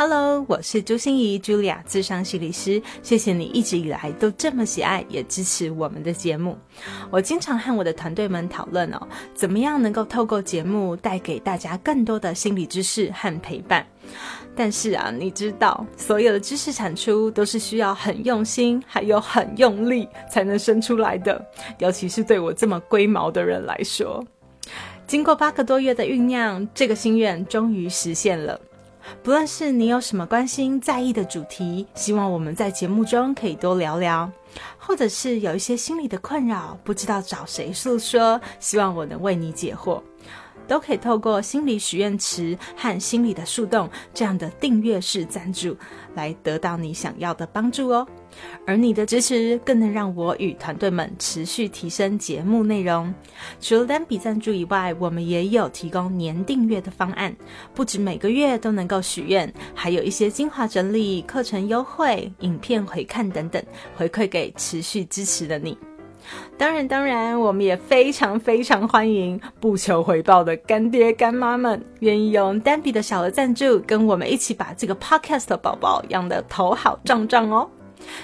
Hello，我是朱心怡，Julia，智商心理师。谢谢你一直以来都这么喜爱也支持我们的节目。我经常和我的团队们讨论哦，怎么样能够透过节目带给大家更多的心理知识和陪伴。但是啊，你知道，所有的知识产出都是需要很用心，还有很用力才能生出来的。尤其是对我这么龟毛的人来说，经过八个多月的酝酿，这个心愿终于实现了。不论是你有什么关心、在意的主题，希望我们在节目中可以多聊聊；或者是有一些心理的困扰，不知道找谁诉说，希望我能为你解惑。都可以透过心理许愿池和心理的树洞这样的订阅式赞助，来得到你想要的帮助哦。而你的支持更能让我与团队们持续提升节目内容。除了单笔赞助以外，我们也有提供年订阅的方案，不止每个月都能够许愿，还有一些精华整理、课程优惠、影片回看等等，回馈给持续支持的你。当然，当然，我们也非常非常欢迎不求回报的干爹干妈们，愿意用单笔的小额赞助，跟我们一起把这个 podcast 宝宝养得头好壮壮哦。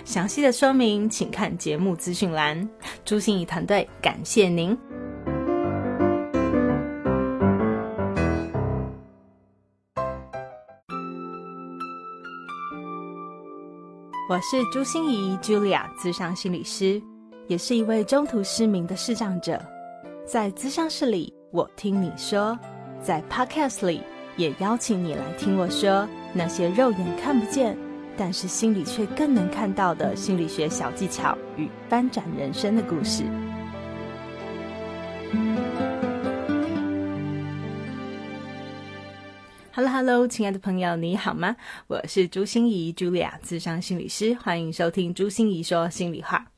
详细的说明，请看节目资讯栏。朱心怡团队感谢您。我是朱心怡 Julia，资商心理师。也是一位中途失明的视障者，在咨商室里，我听你说；在 Podcast 里，也邀请你来听我说那些肉眼看不见，但是心里却更能看到的心理学小技巧与翻转人生的故事。Hello，Hello，亲爱的朋友，你好吗？我是朱心怡，Julia，智商心理师，欢迎收听朱心怡说心里话。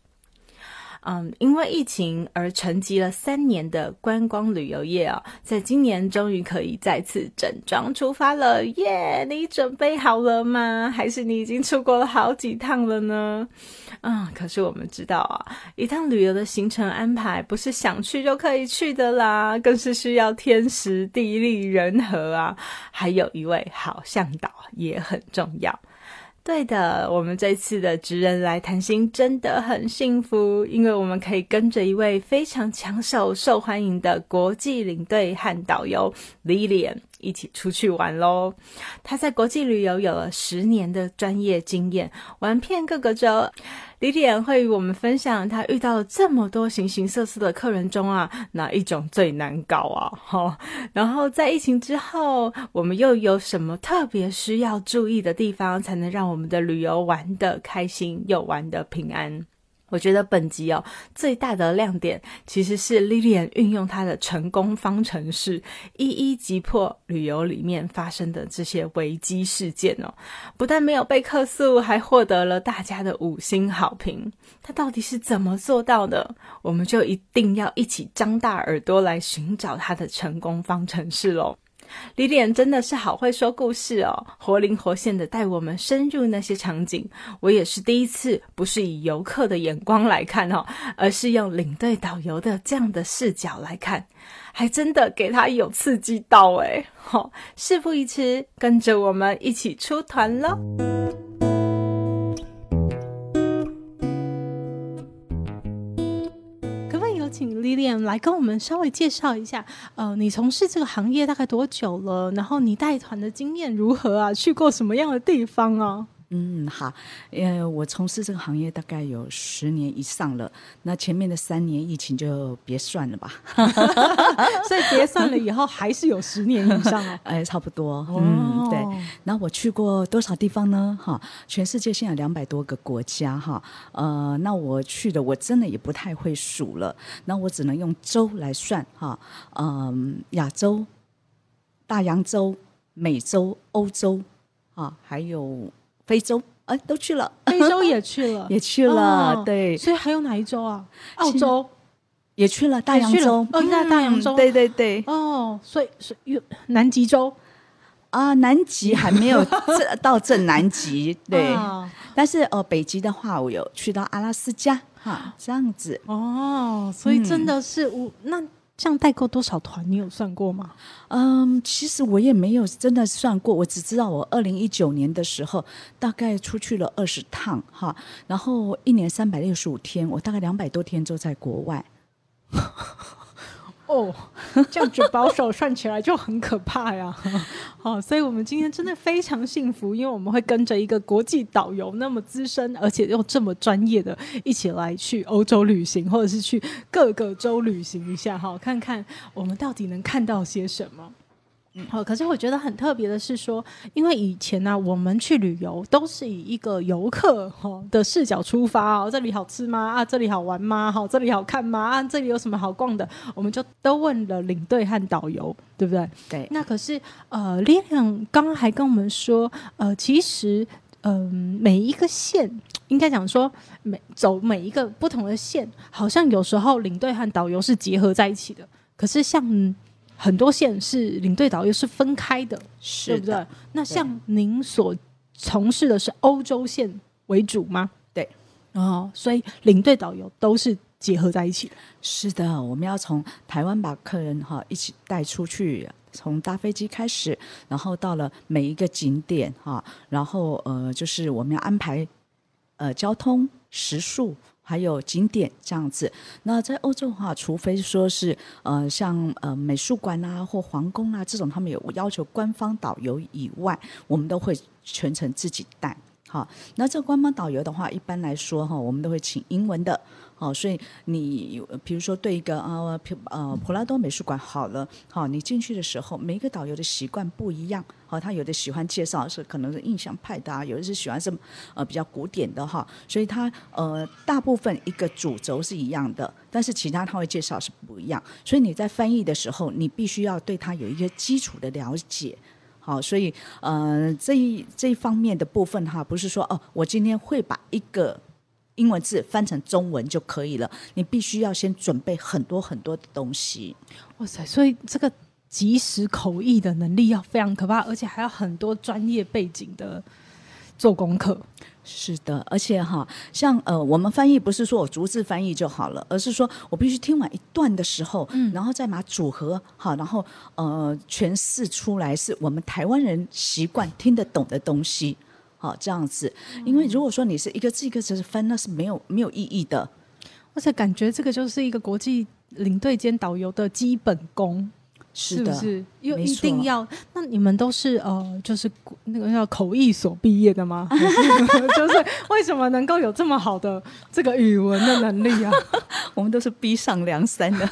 嗯，因为疫情而沉寂了三年的观光旅游业啊，在今年终于可以再次整装出发了，耶！你准备好了吗？还是你已经出国了好几趟了呢？啊，可是我们知道啊，一趟旅游的行程安排不是想去就可以去的啦，更是需要天时地利人和啊，还有一位好向导也很重要。对的，我们这次的职人来谈心真的很幸福，因为我们可以跟着一位非常抢手、受欢迎的国际领队和导游 Lilian 一起出去玩喽。他在国际旅游有了十年的专业经验，玩遍各个州。李典会与我们分享，他遇到了这么多形形色色的客人中啊，哪一种最难搞啊？哈，然后在疫情之后，我们又有什么特别需要注意的地方，才能让我们的旅游玩得开心又玩得平安？我觉得本集哦最大的亮点其实是 Lilian 运用她的成功方程式，一一击破旅游里面发生的这些危机事件哦，不但没有被客诉，还获得了大家的五星好评。他到底是怎么做到的？我们就一定要一起张大耳朵来寻找他的成功方程式喽。李脸真的是好会说故事哦，活灵活现的带我们深入那些场景。我也是第一次，不是以游客的眼光来看哦，而是用领队导游的这样的视角来看，还真的给他有刺激到诶好，事不宜迟，跟着我们一起出团喽！请 Lilian 来跟我们稍微介绍一下，呃，你从事这个行业大概多久了？然后你带团的经验如何啊？去过什么样的地方啊？嗯，好，呃，我从事这个行业大概有十年以上了。那前面的三年疫情就别算了吧，所以别算了以后还是有十年以上哦。哎，差不多。嗯，对。那我去过多少地方呢？哈，全世界现在两百多个国家哈。呃，那我去的我真的也不太会数了。那我只能用洲来算哈。嗯，亚洲、大洋洲、美洲、欧洲啊，还有。非洲，哎，都去了。非洲也去了，也去了。对，所以还有哪一洲啊？澳洲也去了，大洋洲。哦，在大洋洲。对对对。哦，所以是南极洲啊，南极还没有 到正南极。对。但是呃，北极的话，我有去到阿拉斯加哈，这样子。哦，所以真的是我那这样代购多少团？你有算过吗？嗯，其实我也没有真的算过，我只知道我二零一九年的时候大概出去了二十趟哈，然后一年三百六十五天，我大概两百多天都在国外。哦，这样子保守算起来就很可怕呀！好，所以我们今天真的非常幸福，因为我们会跟着一个国际导游那么资深，而且又这么专业的，一起来去欧洲旅行，或者是去各个州旅行一下，哈，看看我们到底能看到些什么。好，可是我觉得很特别的是说，因为以前呢，我们去旅游都是以一个游客哈的视角出发哦，这里好吃吗？啊，这里好玩吗？好，这里好看吗？啊，这里有什么好逛的？我们就都问了领队和导游，对不对？对。那可是呃，丽亮刚刚还跟我们说，呃，其实嗯，每一个线应该讲说，每走每一个不同的线，好像有时候领队和导游是结合在一起的，可是像。很多线是领队导游是分开的，对不对？那像您所从事的是欧洲线为主吗？对，哦，所以领队导游都是结合在一起的。是的，我们要从台湾把客人哈一起带出去，从搭飞机开始，然后到了每一个景点哈，然后呃，就是我们要安排呃交通食宿。还有景点这样子，那在欧洲的话，除非说是呃像呃美术馆啊或皇宫啊这种，他们有要求官方导游以外，我们都会全程自己带。好，那这个官方导游的话，一般来说哈，我们都会请英文的。好，所以你比如说对一个啊普呃普拉多美术馆好了，好，你进去的时候，每一个导游的习惯不一样，好，他有的喜欢介绍是可能是印象派的啊，有的是喜欢是呃比较古典的哈，所以他呃大部分一个主轴是一样的，但是其他他会介绍是不一样，所以你在翻译的时候，你必须要对他有一个基础的了解，好，所以呃这一这一方面的部分哈，不是说哦，我今天会把一个。英文字翻成中文就可以了，你必须要先准备很多很多的东西。哇塞！所以这个即时口译的能力要非常可怕，而且还要很多专业背景的做功课。是的，而且哈，像呃，我们翻译不是说我逐字翻译就好了，而是说我必须听完一段的时候，嗯，然后再把组合好，然后呃诠释出来是我们台湾人习惯听得懂的东西。好，这样子，因为如果说你是一个字一个字翻，那是没有没有意义的。而且感觉这个就是一个国际领队兼导游的基本功。是不是？又一定要？那你们都是呃，就是那个叫口译所毕业的吗？就是为什么能够有这么好的这个语文的能力啊？我们都是逼上梁山的。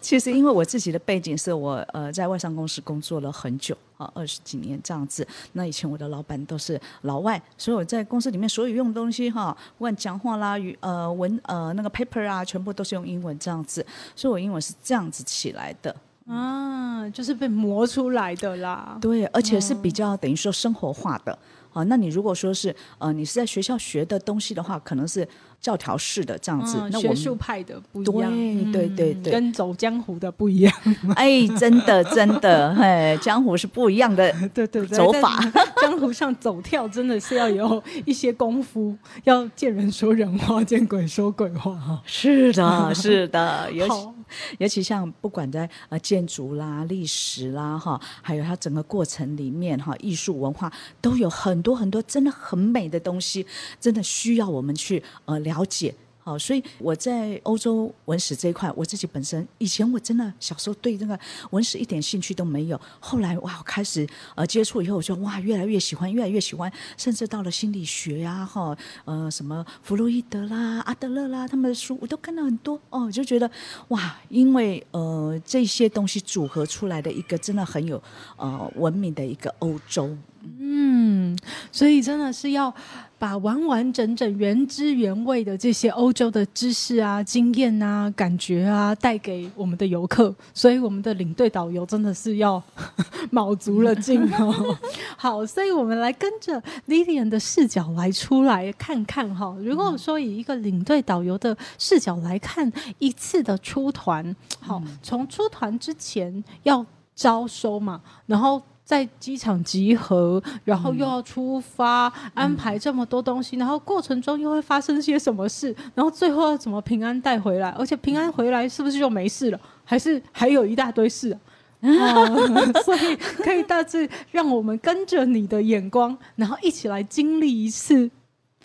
其实因为我自己的背景是我呃在外商公司工作了很久啊，二十几年这样子。那以前我的老板都是老外，所以我在公司里面所有用的东西哈，不管讲话啦、语呃文呃那个 paper 啊，全部都是用英文这样子。所以我英文是这样子起来的。啊，就是被磨出来的啦。对，而且是比较等于说生活化的。啊，那你如果说是呃，你是在学校学的东西的话，可能是。教条式的这样子，那学术派的不一样，对对对，跟走江湖的不一样。哎，真的真的，嘿，江湖是不一样的，对对走法。江湖上走跳真的是要有一些功夫，要见人说人话，见鬼说鬼话哈。是的，是的，尤其尤其像不管在呃建筑啦、历史啦哈，还有它整个过程里面哈，艺术文化都有很多很多真的很美的东西，真的需要我们去呃。了解，好，所以我在欧洲文史这一块，我自己本身以前我真的小时候对这个文史一点兴趣都没有，后来哇，开始呃接触以后，我就哇越来越喜欢，越来越喜欢，甚至到了心理学呀，哈，呃，什么弗洛伊德啦、阿德勒啦，他们的书我都看了很多。哦，就觉得哇，因为呃这些东西组合出来的一个真的很有呃文明的一个欧洲。嗯，所以真的是要把完完整整、原汁原味的这些欧洲的知识啊、经验啊、感觉啊，带给我们的游客。所以我们的领队导游真的是要 卯足了劲哦。好，所以我们来跟着 Lilian 的视角来出来看看哈。如果说以一个领队导游的视角来看一次的出团，好，从出团之前要招收嘛，然后。在机场集合，然后又要出发，安排这么多东西，然后过程中又会发生些什么事，然后最后要怎么平安带回来？而且平安回来是不是就没事了？还是还有一大堆事？所以可以大致让我们跟着你的眼光，然后一起来经历一次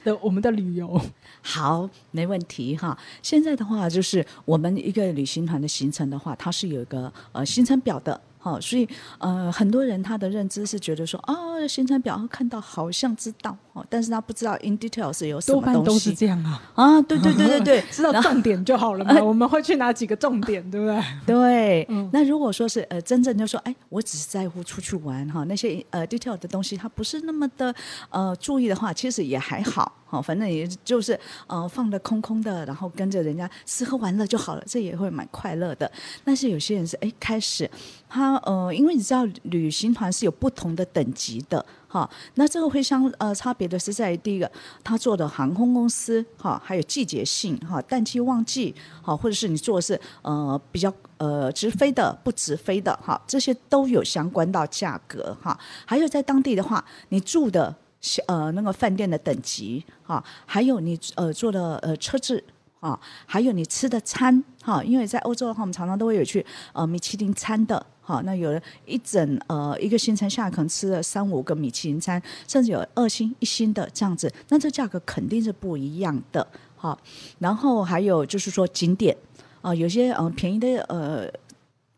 的我们的旅游。好，没问题哈。现在的话，就是我们一个旅行团的行程的话，它是有一个呃行程表的。好，所以呃，很多人他的认知是觉得说，哦，行程表看到好像知道，哦，但是他不知道 in details 有什么东西。都是这样啊。啊，对对对对对，知道重点就好了嘛。我们会去哪几个重点，对不对？对。那如果说是呃，真正就说，哎，我只是在乎出去玩哈，那些呃 detail 的东西，他不是那么的呃注意的话，其实也还好。反正也就是呃放的空空的，然后跟着人家吃喝玩乐就好了，这也会蛮快乐的。但是有些人是哎开始他呃，因为你知道旅行团是有不同的等级的哈，那这个会相呃差别的是在第一个他做的航空公司哈，还有季节性哈，淡季旺季好，或者是你做的是呃比较呃直飞的不直飞的哈，这些都有相关到价格哈。还有在当地的话，你住的。呃，那个饭店的等级哈，还有你呃做的呃车子啊，还有你吃的餐哈，因为在欧洲的话，我们常常都会有去呃米其林餐的哈，那有了一整呃一个行程下来可能吃了三五个米其林餐，甚至有二星一星的这样子，那这价格肯定是不一样的哈。然后还有就是说景点啊，有些呃便宜的呃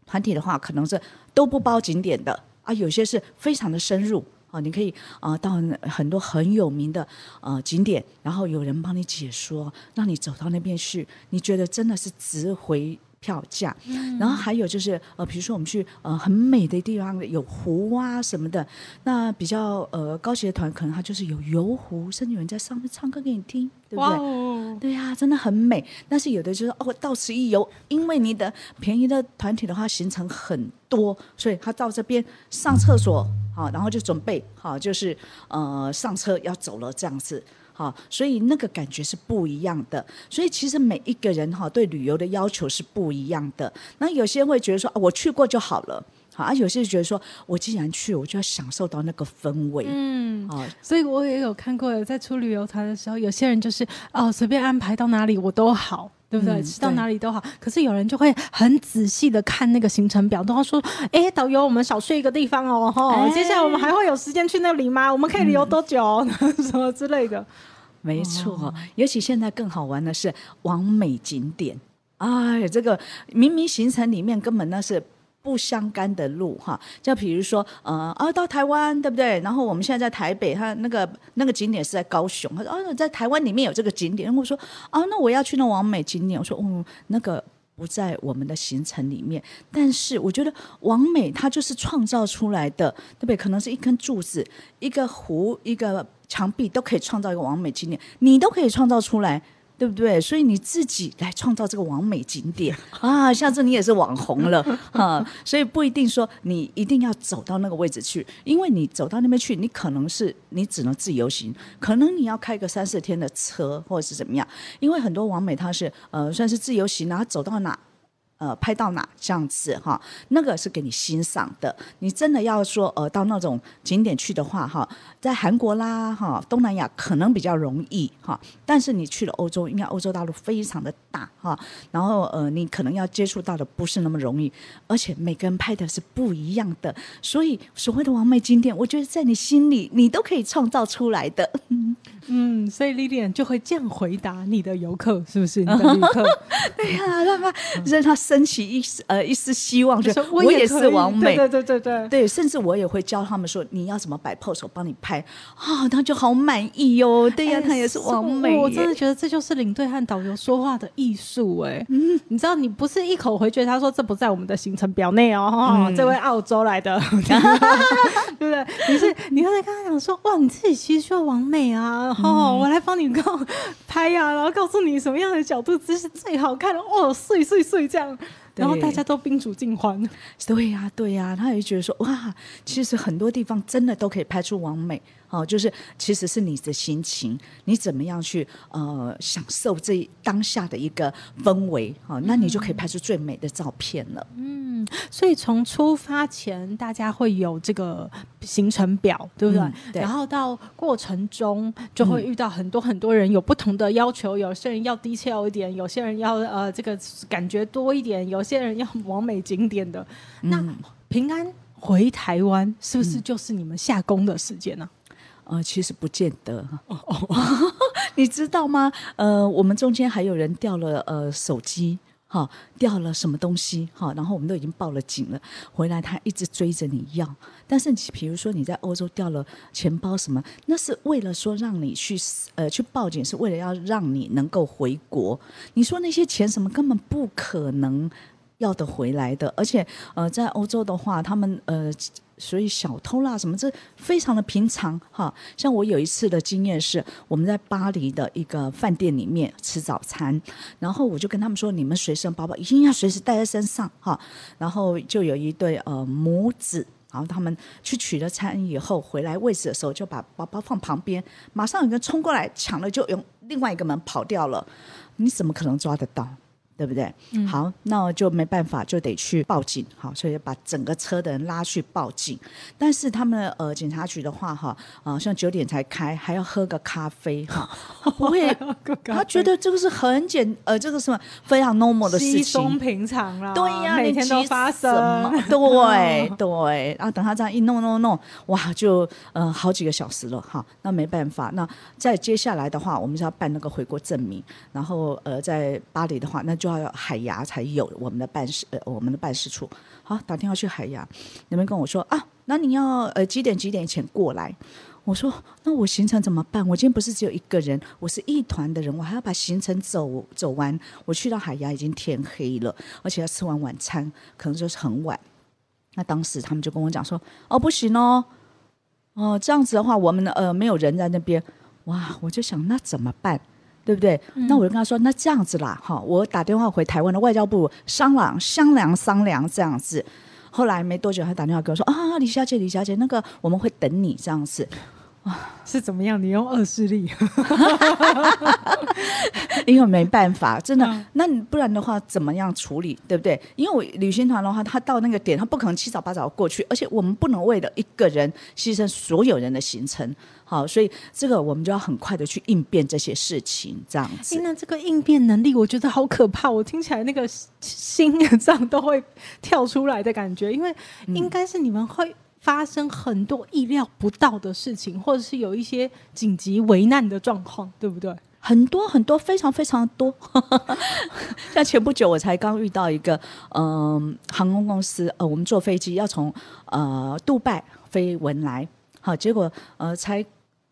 团体的话，可能是都不包景点的啊，有些是非常的深入。哦，你可以啊到很多很有名的呃景点，然后有人帮你解说，让你走到那边去，你觉得真的是值回票价。然后还有就是呃，比如说我们去呃很美的地方，有湖啊什么的，那比较呃高级的团可能它就是有游湖，甚至有人在上面唱歌给你听，对不对？对呀，真的很美。但是有的就是哦，到此一游，因为你的便宜的团体的话行程很多，所以他到这边上厕所。好，然后就准备好，就是呃上车要走了这样子，好，所以那个感觉是不一样的。所以其实每一个人哈对旅游的要求是不一样的。那有些人会觉得说，我去过就好了，好，而有些人觉得说我既然去，我就要享受到那个氛围。嗯，啊，所以我也有看过，在出旅游团的时候，有些人就是哦随便安排到哪里我都好。对不对？吃到哪里都好，可是有人就会很仔细的看那个行程表，都要说：“哎，导游，我们少睡一个地方哦，哈，接下来我们还会有时间去那里吗？我们可以旅游多久？什么之类的？”没错，尤其现在更好玩的是完美景点，哎，这个明明行程里面根本那是。不相干的路哈，就比如说，呃，啊，到台湾对不对？然后我们现在在台北，他那个那个景点是在高雄。他说，哦，在台湾里面有这个景点。我说，啊，那我要去那完美景点。我说，嗯，那个不在我们的行程里面。但是我觉得完美它就是创造出来的，对不对？可能是一根柱子、一个湖、一个墙壁都可以创造一个完美景点，你都可以创造出来。对不对？所以你自己来创造这个完美景点 啊，下次你也是网红了 啊！所以不一定说你一定要走到那个位置去，因为你走到那边去，你可能是你只能自由行，可能你要开个三四天的车或者是怎么样，因为很多完美它是呃算是自由行，然后走到哪。呃，拍到哪这样子哈，那个是给你欣赏的。你真的要说呃到那种景点去的话哈，在韩国啦哈，东南亚可能比较容易哈。但是你去了欧洲，应该欧洲大陆非常的大哈，然后呃你可能要接触到的不是那么容易，而且每个人拍的是不一样的。所以所谓的完美景点，我觉得在你心里你都可以创造出来的。嗯，所以 Lilian 就会这样回答你的游客，是不是？你的旅客？对呀，让他让他升起一丝呃一丝希望，就 我也是完美，对对对对对，甚至我也会教他们说，你要怎么摆 pose，我帮你拍啊，他就好满意哟。对呀，他也是完美。我真的觉得这就是领队和导游说话的艺术哎。嗯，你知道，你不是一口回绝他说这不在我们的行程表内哦，这位澳洲来的，对不对？你是你会跟他讲说，哇，你自己其实需要完美啊。哦，我来帮你告拍呀，然后告诉你什么样的角度姿势最好看哦，碎碎碎这样，然后大家都宾主尽欢。对呀，对呀，他也觉得说哇，其实很多地方真的都可以拍出完美哦，就是其实是你的心情，你怎么样去呃享受这当下的一个氛围哦，那你就可以拍出最美的照片了。嗯，所以从出发前大家会有这个行程表，对不对？对。然后到过程中就会遇到很多很多人有不同的要求，有些人要低调一点，有些人要呃这个感觉多一点，有些人要 完美景点的。那平安回台湾是不是就是你们下工的时间呢？呃，其实不见得，你知道吗？呃，我们中间还有人掉了呃手机，哈，掉了什么东西，哈，然后我们都已经报了警了。回来他一直追着你要，但是你比如说你在欧洲掉了钱包什么，那是为了说让你去呃去报警，是为了要让你能够回国。你说那些钱什么根本不可能要得回来的，而且呃在欧洲的话，他们呃。所以小偷啦什么这非常的平常哈，像我有一次的经验是，我们在巴黎的一个饭店里面吃早餐，然后我就跟他们说，你们随身包包一定要随时带在身上哈，然后就有一对呃母子，然后他们去取了餐以后回来位置的时候，就把包包放旁边，马上有人冲过来抢了，就用另外一个门跑掉了，你怎么可能抓得到？对不对？好，那就没办法，就得去报警。好，所以把整个车的人拉去报警。但是他们呃，警察局的话哈，啊，像九点才开，还要喝个咖啡哈。不会，他觉得这个是很简呃，这个是非常 normal 的事情，平常啦。对呀，每天都发生。对对，然后等他这样一弄弄弄，哇，就呃好几个小时了哈。那没办法，那再接下来的话，我们是要办那个回国证明。然后呃，在巴黎的话，那就。要海牙才有我们的办事呃我们的办事处好打电话去海牙，那边跟我说啊，那你要呃几点几点前过来？我说那我行程怎么办？我今天不是只有一个人，我是一团的人，我还要把行程走走完。我去到海牙已经天黑了，而且要吃完晚餐，可能就是很晚。那当时他们就跟我讲说，哦不行哦，哦这样子的话，我们呃没有人在那边，哇，我就想那怎么办？对不对？那我就跟他说，那这样子啦，哈，我打电话回台湾的外交部商量商量商量这样子。后来没多久，他打电话给我说啊，李小姐，李小姐，那个我们会等你这样子。是怎么样？你用恶势力？因为没办法，真的。那你不然的话，怎么样处理？对不对？因为我旅行团的话，他到那个点，他不可能七早八早过去，而且我们不能为了一个人牺牲所有人的行程。好，所以这个我们就要很快的去应变这些事情，这样子。那这个应变能力，我觉得好可怕。我听起来那个心脏都会跳出来的感觉，因为应该是你们会。发生很多意料不到的事情，或者是有一些紧急危难的状况，对不对？很多很多，非常非常多。像前不久我才刚遇到一个，嗯，航空公司，呃，我们坐飞机要从呃杜拜飞文莱，好，结果呃才，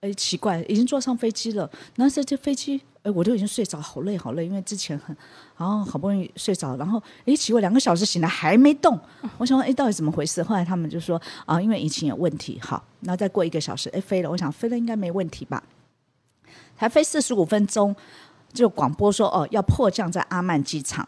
哎，奇怪，已经坐上飞机了，那这这飞机。哎，我都已经睡着，好累好累，因为之前很，然后好不容易睡着，然后哎，奇怪，两个小时醒来还没动，我想说，哎，到底怎么回事？后来他们就说啊，因为引擎有问题，好，那再过一个小时，哎，飞了，我想飞了应该没问题吧？才飞四十五分钟，就广播说哦，要迫降在阿曼机场，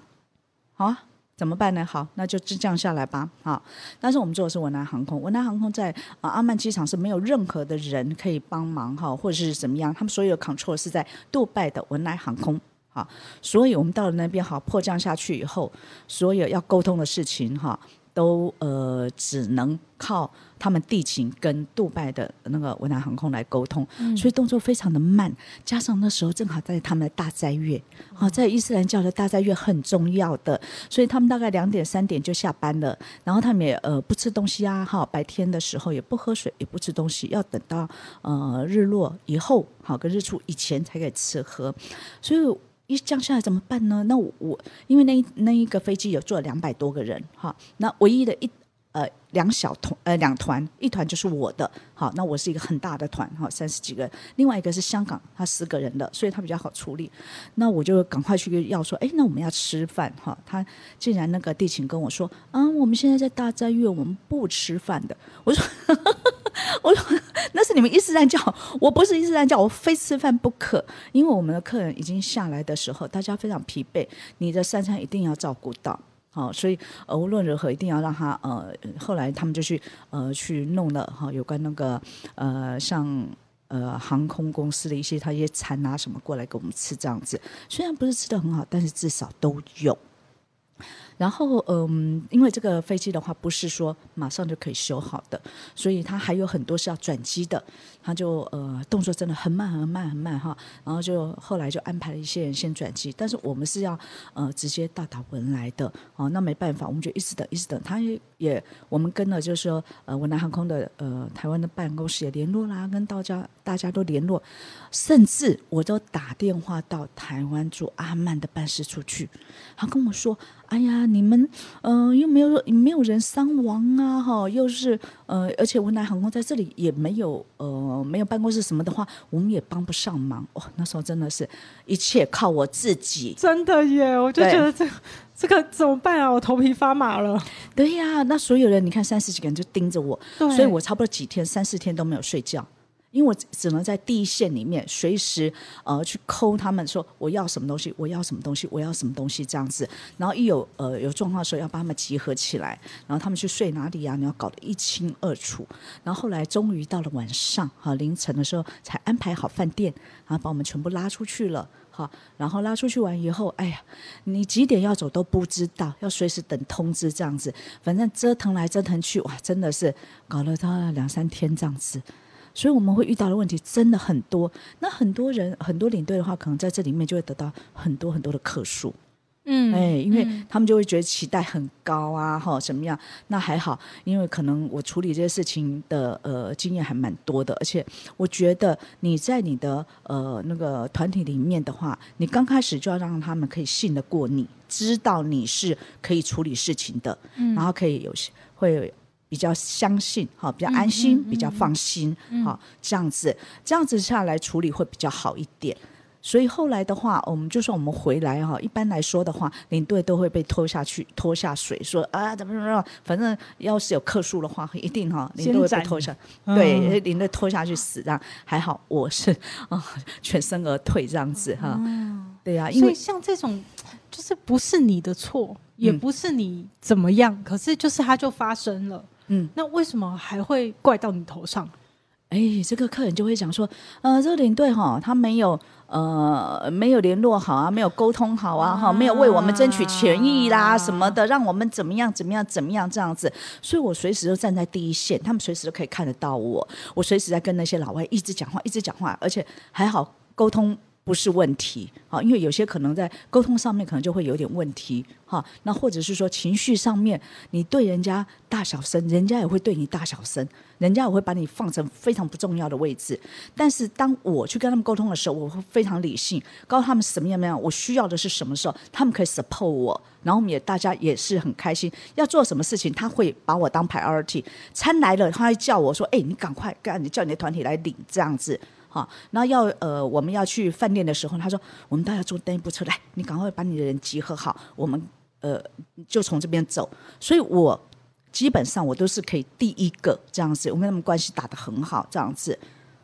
好啊。怎么办呢？好，那就降下来吧。好，但是我们做的是文莱航空，文莱航空在阿曼机场是没有任何的人可以帮忙哈，或者是怎么样？他们所有的 control 是在杜拜的文莱航空。好，所以我们到了那边，好迫降下去以后，所有要沟通的事情哈。都呃只能靠他们地勤跟杜拜的那个文南航空来沟通，所以动作非常的慢。加上那时候正好在他们的大斋月，好在伊斯兰教的大斋月很重要的，所以他们大概两点三点就下班了。然后他们也呃不吃东西啊，哈，白天的时候也不喝水，也不吃东西，要等到呃日落以后，好跟日出以前才可以吃喝。所以。一降下来怎么办呢？那我我因为那那一个飞机有坐两百多个人哈，那唯一的一呃两小团呃两团，一团就是我的，好，那我是一个很大的团哈，三十几个，另外一个是香港，他十个人的，所以他比较好处理。那我就赶快去要说，哎，那我们要吃饭哈，他竟然那个地勤跟我说，啊，我们现在在大斋月，我们不吃饭的。我说。我说那是你们伊斯兰教，我不是伊斯兰教，我非吃饭不可。因为我们的客人已经下来的时候，大家非常疲惫，你的三餐一定要照顾到。好，所以呃无论如何一定要让他呃，后来他们就去呃去弄了哈，有关那个呃像呃航空公司的一些他一些餐啊什么过来给我们吃这样子，虽然不是吃的很好，但是至少都有。然后，嗯，因为这个飞机的话，不是说马上就可以修好的，所以它还有很多是要转机的。他就呃动作真的很慢很慢很慢哈。然后就后来就安排了一些人先转机，但是我们是要呃直接到达文莱的哦。那没办法，我们就一直等一直等。他也我们跟了，就是说呃文莱航空的呃台湾的办公室也联络啦，跟大家大家都联络，甚至我都打电话到台湾驻阿曼的办事处去，他跟我说。哎呀，你们，嗯，又没有没有人伤亡啊，哈，又是，呃，而且文莱航空在这里也没有，呃，没有办公室什么的话，我们也帮不上忙。哦，那时候真的是一切靠我自己。真的耶，我就觉得这这个怎么办啊？我头皮发麻了。对呀，那所有人，你看三十几个人就盯着我，所以我差不多几天三四天都没有睡觉。因为我只能在第一线里面随时呃去抠他们说我要什么东西，我要什么东西，我要什么东西这样子。然后一有呃有状况的时候要把他们集合起来，然后他们去睡哪里呀？你要搞得一清二楚。然后后来终于到了晚上哈凌晨的时候才安排好饭店，然后把我们全部拉出去了哈。然后拉出去完以后，哎呀，你几点要走都不知道，要随时等通知这样子。反正折腾来折腾去，哇，真的是搞了他两三天这样子。所以我们会遇到的问题真的很多。那很多人很多领队的话，可能在这里面就会得到很多很多的客诉。嗯，哎，因为他们就会觉得期待很高啊，哈，怎么样？那还好，因为可能我处理这些事情的呃经验还蛮多的，而且我觉得你在你的呃那个团体里面的话，你刚开始就要让他们可以信得过你，知道你是可以处理事情的，然后可以有会。比较相信，哈，比较安心，比较放心，哈，这样子，这样子下来处理会比较好一点。所以后来的话，我们就算我们回来哈，一般来说的话，领队都会被拖下去，拖下水，说啊，怎么怎么，反正要是有客数的话，一定哈，领队会被拖下，对，领队拖下去死，这样还好，我是 啊，全身而退这样子哈，对呀，因为像这种，就是不是你的错，也不是你怎么样，可是就是它就发生了。嗯，那为什么还会怪到你头上？哎，这个客人就会讲说，呃，这个领队哈，他没有呃没有联络好啊，没有沟通好啊，哈，没有为我们争取权益啦什么的，让我们怎么样怎么样怎么样这样子，所以我随时都站在第一线，他们随时都可以看得到我，我随时在跟那些老外一直讲话，一直讲话，而且还好沟通。不是问题，好，因为有些可能在沟通上面可能就会有点问题，哈，那或者是说情绪上面，你对人家大小声，人家也会对你大小声，人家也会把你放成非常不重要的位置。但是当我去跟他们沟通的时候，我会非常理性，告诉他们什么样么样，我需要的是什么时候，他们可以 support 我，然后我们也大家也是很开心，要做什么事情，他会把我当 priority，餐来了，他会叫我说，哎，你赶快干，你叫你的团体来领这样子。啊，那要呃，我们要去饭店的时候，他说我们都要坐登一部车来，你赶快把你的人集合好，我们呃就从这边走。所以我基本上我都是可以第一个这样子，我跟他们关系打得很好，这样子。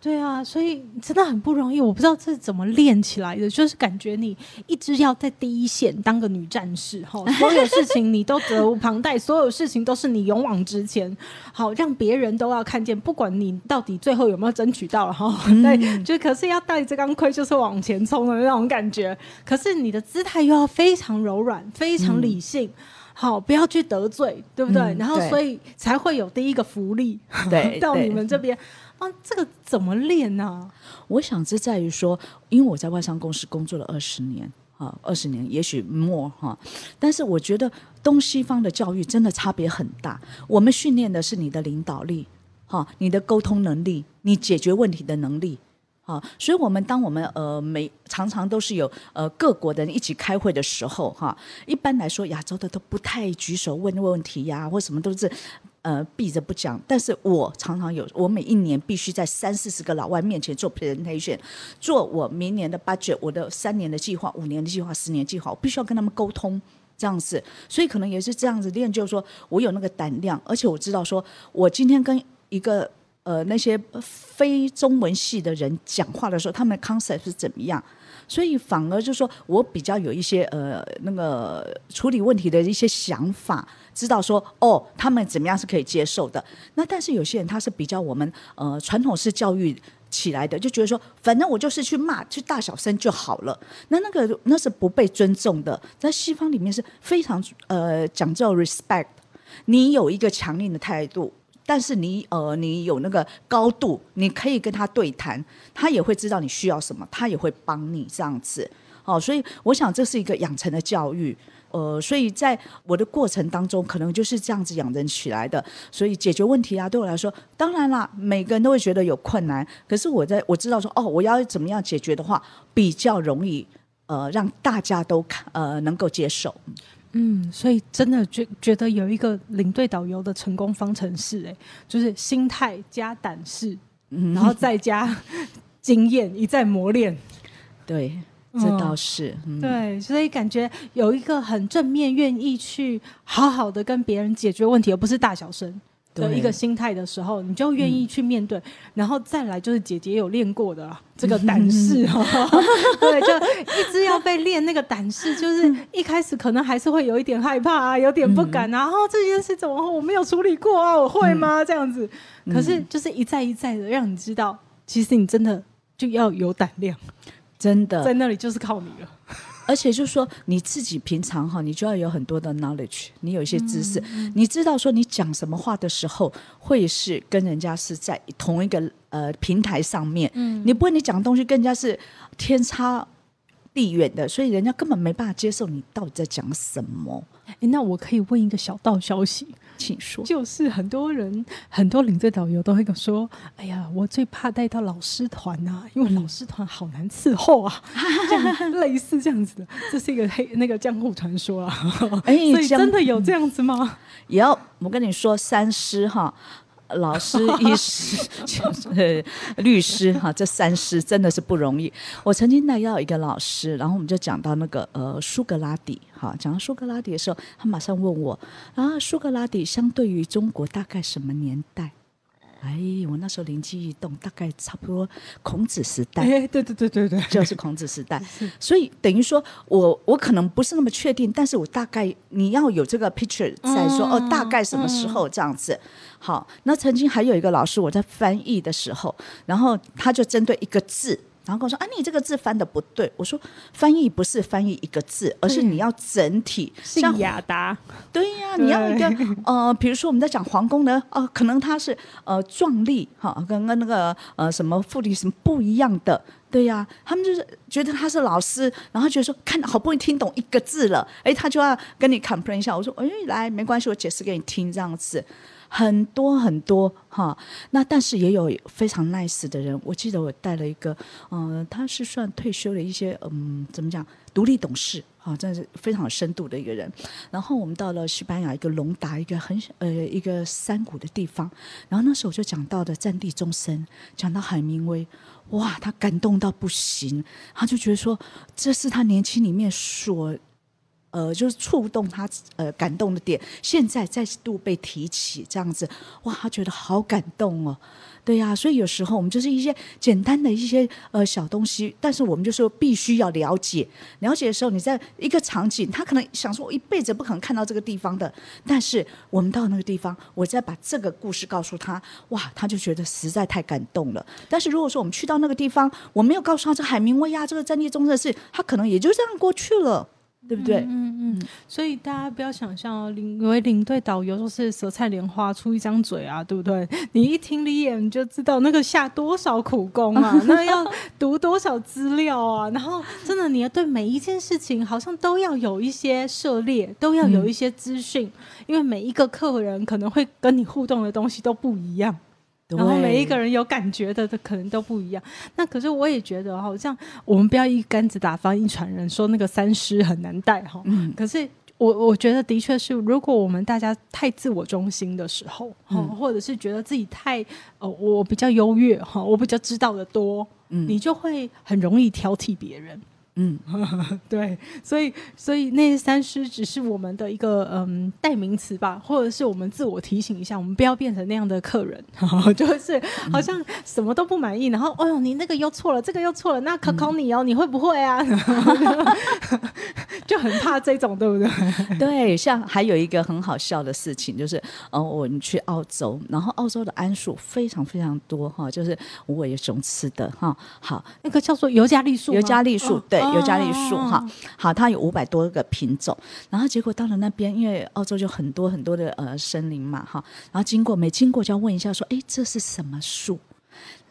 对啊，所以真的很不容易。我不知道这是怎么练起来的，就是感觉你一直要在第一线当个女战士，哈，所有事情你都责无旁贷，所有事情都是你勇往直前，好让别人都要看见，不管你到底最后有没有争取到了，哈，对，就可是要带这钢盔就是往前冲的那种感觉。可是你的姿态又要非常柔软，非常理性，好，不要去得罪，对不对？然后所以才会有第一个福利，对，到你们这边。这个怎么练呢？我想这在于说，因为我在外商公司工作了二十年，哈，二十年，也许 more 哈。但是我觉得东西方的教育真的差别很大。我们训练的是你的领导力，哈，你的沟通能力，你解决问题的能力，哈。所以，我们当我们呃每常常都是有呃各国的人一起开会的时候，哈，一般来说亚洲的都不太举手问问题呀，或什么都是。呃，闭着不讲，但是我常常有，我每一年必须在三四十个老外面前做 presentation，做我明年的 budget，我的三年的计划、五年的计划、十年计划，我必须要跟他们沟通这样子，所以可能也是这样子练，就是说我有那个胆量，而且我知道说，我今天跟一个呃那些非中文系的人讲话的时候，他们的 concept 是怎么样。所以反而就是说我比较有一些呃那个处理问题的一些想法，知道说哦他们怎么样是可以接受的。那但是有些人他是比较我们呃传统式教育起来的，就觉得说反正我就是去骂去大小声就好了。那那个那是不被尊重的，在西方里面是非常呃讲究 respect，你有一个强硬的态度。但是你呃，你有那个高度，你可以跟他对谈，他也会知道你需要什么，他也会帮你这样子。哦，所以我想这是一个养成的教育。呃，所以在我的过程当中，可能就是这样子养成起来的。所以解决问题啊，对我来说，当然啦，每个人都会觉得有困难。可是我在我知道说，哦，我要怎么样解决的话，比较容易，呃，让大家都看呃能够接受。嗯，所以真的觉觉得有一个领队导游的成功方程式，哎，就是心态加胆识，然后再加 经验，一再磨练。对，这倒是。对，所以感觉有一个很正面，愿意去好好的跟别人解决问题，而不是大小声。的一个心态的时候，你就愿意去面对，然后再来就是姐姐有练过的这个胆识哈，对，就一直要被练那个胆识，就是一开始可能还是会有一点害怕啊，有点不敢，然后这件事怎么我没有处理过啊，我会吗？这样子，可是就是一再一再的让你知道，其实你真的就要有胆量，真的在那里就是靠你了。而且就是说，你自己平常哈，你就要有很多的 knowledge，你有一些知识，你知道说你讲什么话的时候，会是跟人家是在同一个呃平台上面，嗯，你不会你讲的东西跟人家是天差地远的，所以人家根本没办法接受你到底在讲什么。哎，那我可以问一个小道消息。请说，就是很多人很多领队导游都会跟说：“哎呀，我最怕带到老师团呐，因为老师团好难伺候啊。”这样类似这样子的，这是一个黑那个江湖传说啊。哎，所以真的有这样子吗？有，我跟你说，三师哈。老师、医师、呃，律师，哈，这三师真的是不容易。我曾经带到一个老师，然后我们就讲到那个呃苏格拉底，哈，讲到苏格拉底的时候，他马上问我，啊，苏格拉底相对于中国大概什么年代？哎，我那时候灵机一动，大概差不多孔子时代。哎，对对对对对，就是孔子时代。所以等于说我我可能不是那么确定，但是我大概你要有这个 picture 在说哦，大概什么时候这样子。好，那曾经还有一个老师，我在翻译的时候，然后他就针对一个字。然后跟我说：“啊，你这个字翻的不对。”我说：“翻译不是翻译一个字，而是你要整体。”像雅达，对呀，你要一个呃，比如说我们在讲皇宫呢，哦，可能它是呃壮丽哈，跟跟那个呃什么富丽什么不一样的，对呀。他们就是觉得他是老师，然后觉得说看好不容易听懂一个字了，哎，他就要跟你 complain 一下。我说：“哎，来，没关系，我解释给你听，这样子。”很多很多哈，那但是也有非常 nice 的人。我记得我带了一个，嗯，他是算退休的一些，嗯，怎么讲，独立董事啊，真的是非常有深度的一个人。然后我们到了西班牙一个隆达一个很呃一个山谷的地方，然后那时候我就讲到的战地终身，讲到海明威，哇，他感动到不行，他就觉得说这是他年轻里面所。呃，就是触动他呃感动的点，现在再度被提起，这样子，哇，他觉得好感动哦，对呀，所以有时候我们就是一些简单的一些呃小东西，但是我们就说必须要了解，了解的时候，你在一个场景，他可能想说，我一辈子不可能看到这个地方的，但是我们到那个地方，我再把这个故事告诉他，哇，他就觉得实在太感动了。但是如果说我们去到那个地方，我没有告诉他这海明威呀，这个战地中的事，他可能也就这样过去了。对不对？嗯嗯，所以大家不要想象哦领为领队导游就是舌灿莲花出一张嘴啊，对不对？你一听李眼就知道那个下多少苦功啊，那要 读多少资料啊，然后真的你要对每一件事情好像都要有一些涉猎，都要有一些资讯，因为每一个客人可能会跟你互动的东西都不一样。然后每一个人有感觉的，的可能都不一样。那可是我也觉得，好像我们不要一竿子打翻一船人，说那个三师很难带哈。嗯。可是我我觉得的确是，如果我们大家太自我中心的时候，嗯，或者是觉得自己太呃我比较优越哈，我比较知道的多，嗯，你就会很容易挑剔别人。嗯，对，所以所以那三师只是我们的一个嗯代名词吧，或者是我们自我提醒一下，我们不要变成那样的客人，就是好像什么都不满意，然后哦呦你那个又错了，这个又错了，那考考你哦，你会不会啊？就很怕这种，对不对？对，像还有一个很好笑的事情，就是呃，我们去澳洲，然后澳洲的桉树非常非常多哈，就是无尾熊吃的哈。好，那个叫做尤加利树，尤加利树对。尤加利树哈，好，它有五百多个品种，然后结果到了那边，因为澳洲就很多很多的呃森林嘛哈，然后经过每经过就要问一下说，哎，这是什么树？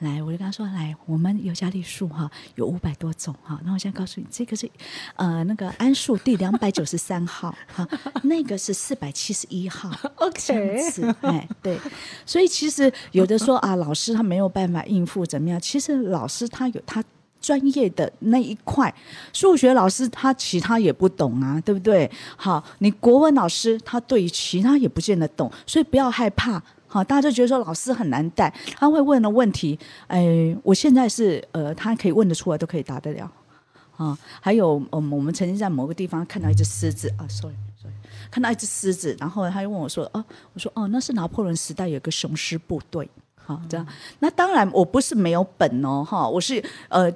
来，我就跟他说，来，我们尤加利树哈有五百多种哈，那我现在告诉你，这个是呃那个桉树第两百九十三号哈，那个是四百七十一号，OK，哎对，所以其实有的说啊，老师他没有办法应付怎么样？其实老师他有他。专业的那一块，数学老师他其他也不懂啊，对不对？好，你国文老师他对于其他也不见得懂，所以不要害怕。好，大家就觉得说老师很难带，他会问的问题，哎，我现在是呃，他可以问得出来，都可以答得了。啊，还有嗯，我们曾经在某个地方看到一只狮子啊，sorry sorry，看到一只狮子，然后他又问我说，哦，我说哦，那是拿破仑时代有个雄狮部队，好这样。那当然我不是没有本哦，哈，我是呃。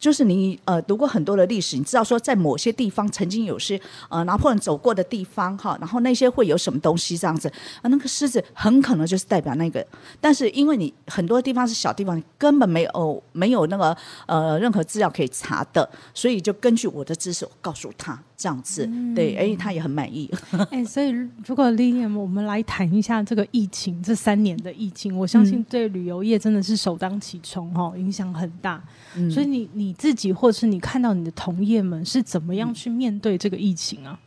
就是你呃读过很多的历史，你知道说在某些地方曾经有些呃拿破仑走过的地方哈，然后那些会有什么东西这样子啊？那个狮子很可能就是代表那个，但是因为你很多地方是小地方，根本没有没有那个呃任何资料可以查的，所以就根据我的知识告诉他这样子，对，哎，他也很满意。哎，所以如果 Lilian，我们来谈一下这个疫情这三年的疫情，我相信对旅游业真的是首当其冲哈，影响很大。所以你你自己，或是你看到你的同业们是怎么样去面对这个疫情啊？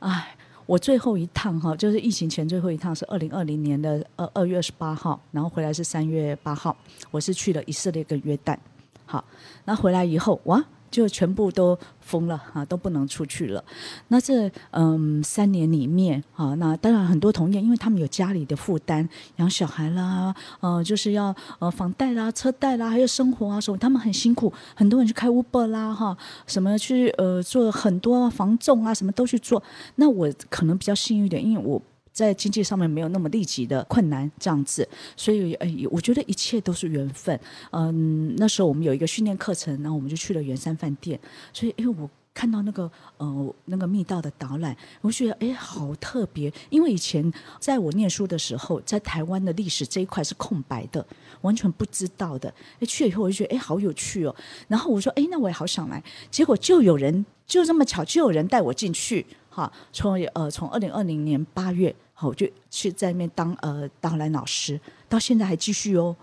哎，我最后一趟哈，就是疫情前最后一趟是二零二零年的二二月二十八号，然后回来是三月八号，我是去了以色列跟约旦。好，那回来以后哇。就全部都封了啊，都不能出去了。那这嗯三年里面啊，那当然很多同业，因为他们有家里的负担，养小孩啦，呃，就是要呃房贷啦、车贷啦，还有生活啊什么，他们很辛苦。很多人去开 Uber 啦，哈，什么去呃做很多房仲啊，什么都去做。那我可能比较幸运一点，因为我。在经济上面没有那么立即的困难，这样子，所以哎，我觉得一切都是缘分。嗯，那时候我们有一个训练课程，然后我们就去了圆山饭店。所以，因为我看到那个呃那个密道的导览，我觉得哎好特别。因为以前在我念书的时候，在台湾的历史这一块是空白的，完全不知道的。哎，去了以后我就觉得哎好有趣哦。然后我说哎那我也好想来，结果就有人就这么巧，就有人带我进去。哈，从呃从二零二零年八月。好，我就去在那边当呃导览老师，到现在还继续哦。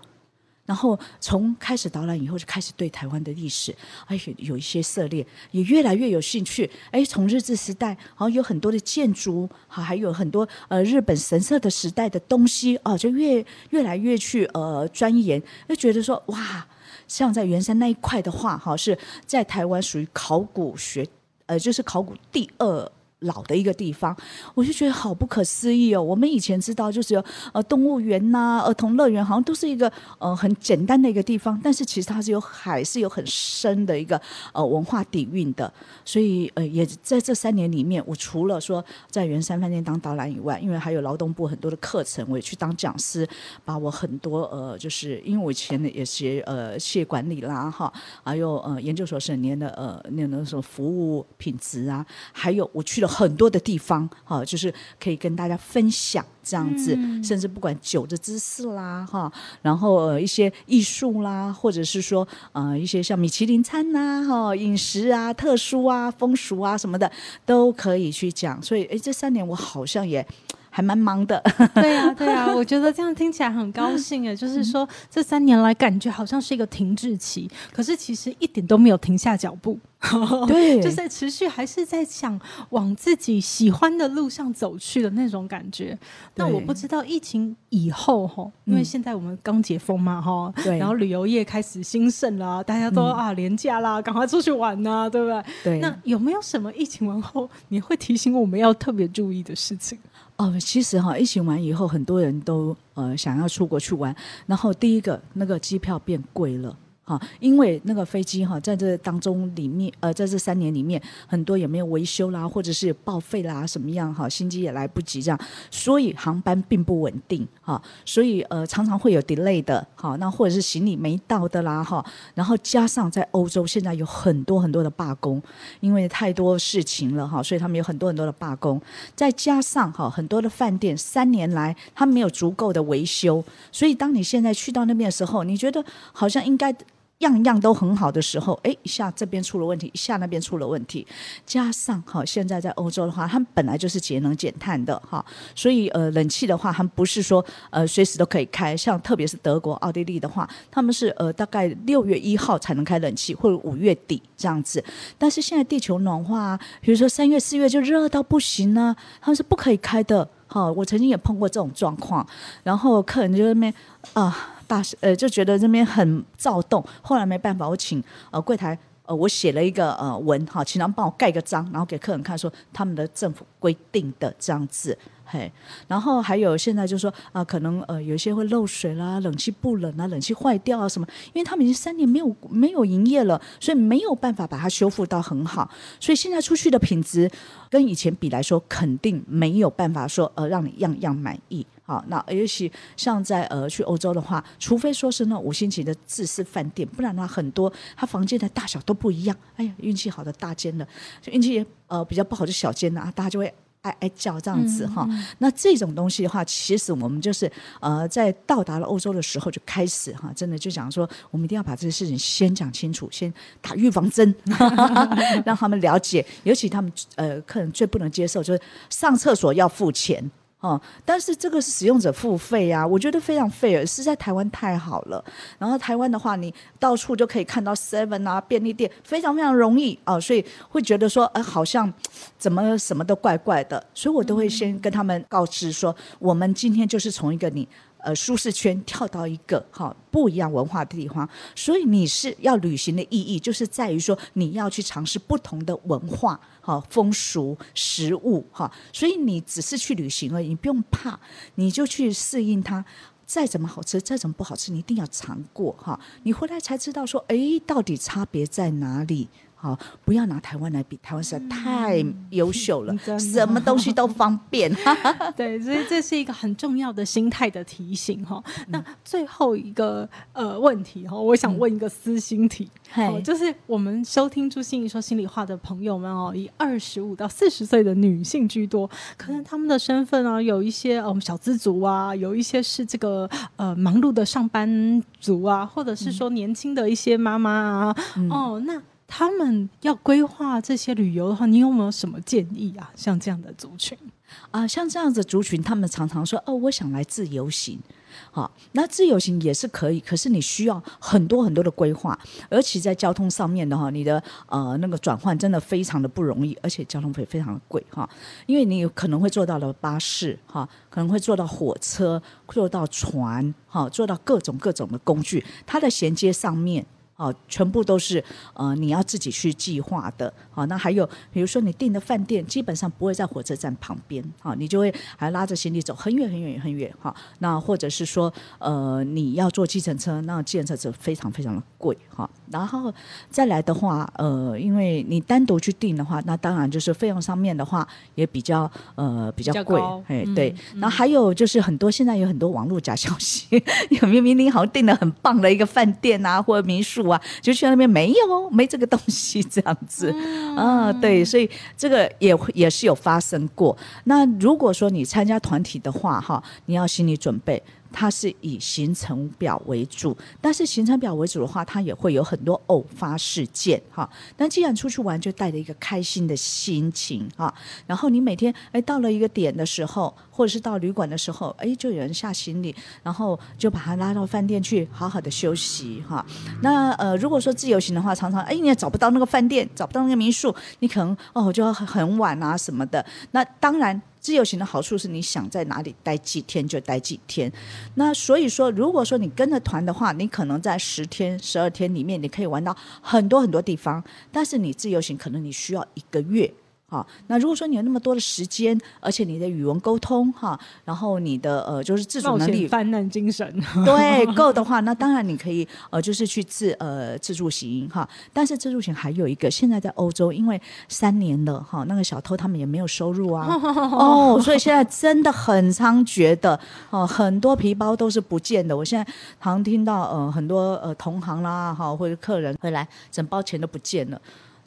然后从开始导览以后，就开始对台湾的历史，哎有有一些涉猎，也越来越有兴趣。哎，从日治时代，好有很多的建筑，好还有很多呃日本神社的时代的东西哦，就越越来越去呃钻研，就觉得说哇，像在圆山那一块的话，哈是在台湾属于考古学，呃就是考古第二。老的一个地方，我就觉得好不可思议哦。我们以前知道就是有呃动物园呐、儿童乐园，好像都是一个呃很简单的一个地方，但是其实它是有还是有很深的一个呃文化底蕴的。所以呃也在这三年里面，我除了说在圆山饭店当导览以外，因为还有劳动部很多的课程，我也去当讲师，把我很多呃就是因为我以前呢也学呃企业管理啦哈，还有呃研究所十年的呃那那什么服务品质啊，还有我去了。很多的地方，哈，就是可以跟大家分享这样子，甚至不管酒的知识啦，哈，然后呃一些艺术啦，或者是说呃一些像米其林餐呐，哈，饮食啊、特殊啊、风俗啊什么的，都可以去讲。所以，哎，这三年我好像也。还蛮忙的，对呀，对呀，我觉得这样听起来很高兴诶。就是说，这三年来感觉好像是一个停滞期，可是其实一点都没有停下脚步，对，就在持续，还是在想往自己喜欢的路上走去的那种感觉。那我不知道疫情以后哈，因为现在我们刚解封嘛哈，对，然后旅游业开始兴盛啦，大家都啊廉价啦，赶快出去玩呐，对不对？对。那有没有什么疫情完后你会提醒我们要特别注意的事情？哦，其实哈，疫情完以后，很多人都呃想要出国去玩。然后第一个，那个机票变贵了，哈，因为那个飞机哈，在这当中里面，呃，在这三年里面，很多有没有维修啦，或者是报废啦，什么样哈，新机也来不及这样，所以航班并不稳定哈，所以呃，常常会有 delay 的哈，那或者是行李没到的啦哈，然后加上在欧洲现在有很多很多的罢工，因为太多事情了哈，所以他们有很多很多的罢工，再加上哈，很多的饭店三年来他没有足够的维修，所以当你现在去到那边的时候，你觉得好像应该。样样都很好的时候，哎，一下这边出了问题，一下那边出了问题，加上哈，现在在欧洲的话，他们本来就是节能减碳的哈，所以呃，冷气的话，他们不是说呃随时都可以开，像特别是德国、奥地利的话，他们是呃大概六月一号才能开冷气，或者五月底这样子。但是现在地球暖化，比如说三月、四月就热到不行呢，他们是不可以开的。哈，我曾经也碰过这种状况，然后客人就在那边啊。大呃就觉得这边很躁动，后来没办法，我请呃柜台呃我写了一个呃文哈，请他们帮我盖个章，然后给客人看，说他们的政府规定的这样子，嘿，然后还有现在就是说啊，可能呃有些会漏水啦，冷气不冷啊，冷气坏掉啊什么，因为他们已经三年没有没有营业了，所以没有办法把它修复到很好，所以现在出去的品质跟以前比来说，肯定没有办法说呃让你样样满意。好，那尤其像在呃去欧洲的话，除非说是那五星级的自私饭店，不然的话很多他房间的大小都不一样。哎呀，运气好的大间的，运气呃比较不好的小间的啊，大家就会哀哀叫这样子哈。那这种东西的话，其实我们就是呃在到达了欧洲的时候就开始哈，真的就讲说，我们一定要把这个事情先讲清楚，先打预防针，让他们了解。尤其他们呃客人最不能接受就是上厕所要付钱。哦，但是这个是使用者付费啊，我觉得非常费尔是在台湾太好了。然后台湾的话，你到处就可以看到 Seven 啊便利店，非常非常容易啊，所以会觉得说，呃，好像怎么什么都怪怪的，所以我都会先跟他们告知说，我们今天就是从一个你。呃，舒适圈跳到一个哈不一样文化的地方，所以你是要旅行的意义，就是在于说你要去尝试不同的文化、哈风俗、食物哈，所以你只是去旅行而已，你不用怕，你就去适应它。再怎么好吃，再怎么不好吃，你一定要尝过哈，你回来才知道说，哎，到底差别在哪里。好，不要拿台湾来比，台湾实在太优秀了，什么东西都方便。对，所以这是一个很重要的心态的提醒哈。那最后一个呃问题哈，我想问一个私心题，就是我们收听朱心怡说心里话的朋友们哦，以二十五到四十岁的女性居多，可能他们的身份啊，有一些呃小资族啊，有一些是这个呃忙碌的上班族啊，或者是说年轻的一些妈妈啊，哦，那。他们要规划这些旅游的话，你有没有什么建议啊？像这样的族群啊，像这样子族群，他们常常说：“哦，我想来自由行。”好，那自由行也是可以，可是你需要很多很多的规划，而且在交通上面的话，你的呃那个转换真的非常的不容易，而且交通费非常的贵哈，因为你有可能会坐到了巴士哈，可能会坐到火车，坐到船哈，坐到各种各种的工具，它的衔接上面。哦，全部都是呃你要自己去计划的。好，那还有比如说你订的饭店，基本上不会在火车站旁边，好，你就会还拉着行李走很远很远很远，哈。那或者是说呃你要坐计程车，那计程车是非常非常的贵，哈。然后再来的话，呃，因为你单独去订的话，那当然就是费用上面的话也比较呃比较贵，哎对。然后还有就是很多现在有很多网络假消息，明明你好像订了很棒的一个饭店啊或者民宿。啊，就去那边没有，没这个东西 这样子啊，对，所以这个也也是有发生过。那如果说你参加团体的话，哈，你要心理准备。它是以行程表为主，但是行程表为主的话，它也会有很多偶发事件哈。但既然出去玩，就带着一个开心的心情哈。然后你每天哎到了一个点的时候，或者是到旅馆的时候，哎就有人下行李，然后就把他拉到饭店去好好的休息哈。那呃如果说自由行的话，常常哎你也找不到那个饭店，找不到那个民宿，你可能哦就要很晚啊什么的。那当然。自由行的好处是你想在哪里待几天就待几天，那所以说，如果说你跟着团的话，你可能在十天、十二天里面，你可以玩到很多很多地方。但是你自由行可能你需要一个月。好，那如果说你有那么多的时间，而且你的语文沟通哈，然后你的呃就是自主能力泛滥精神 对够的话，那当然你可以呃就是去自呃自助行哈。但是自助行还有一个，现在在欧洲，因为三年了哈，那个小偷他们也没有收入啊，哦，所以现在真的很猖獗的哦，很多皮包都是不见的。我现在常听到呃很多呃同行啦哈或者客人回来，整包钱都不见了。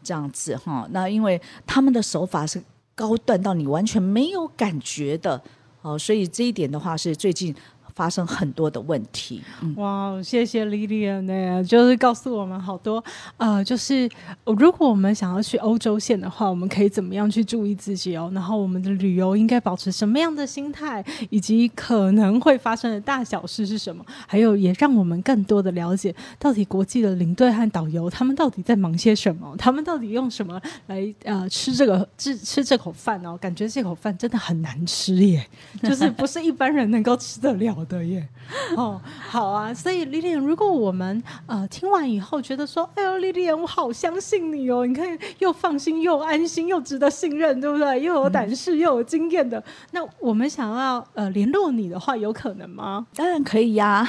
这样子哈，那因为他们的手法是高段到你完全没有感觉的哦，所以这一点的话是最近。发生很多的问题。哇，谢谢 Lilian 呢，就是告诉我们好多呃，就是如果我们想要去欧洲线的话，我们可以怎么样去注意自己哦？然后我们的旅游应该保持什么样的心态，以及可能会发生的大小事是什么？还有也让我们更多的了解，到底国际的领队和导游他们到底在忙些什么？他们到底用什么来呃吃这个 吃吃这口饭哦？感觉这口饭真的很难吃耶，就是不是一般人能够吃得了。的耶，哦，好啊，所以丽丽，如果我们呃听完以后觉得说，哎呦，丽丽，我好相信你哦，你看又放心又安心又值得信任，对不对？又有胆识又有经验的，那我们想要呃联络你的话，有可能吗？当然可以呀，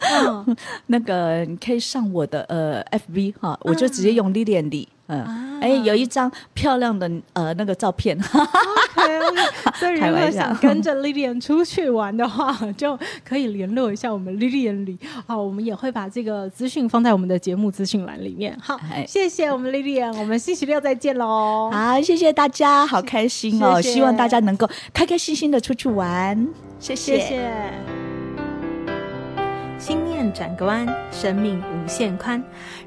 那个你可以上我的呃 FB 哈，我就直接用丽丽李。嗯，哎，有一张漂亮的呃那个照片，所以 如果想跟着 Lilian 出去玩的话，就可以联络一下我们 Lilian 里。好，我们也会把这个资讯放在我们的节目资讯栏里面。好，谢谢我们 Lilian，我们星期六再见喽。好，谢谢大家，好开心哦，希望大家能够开开心心的出去玩。谢谢。心念转个弯，生命无限宽。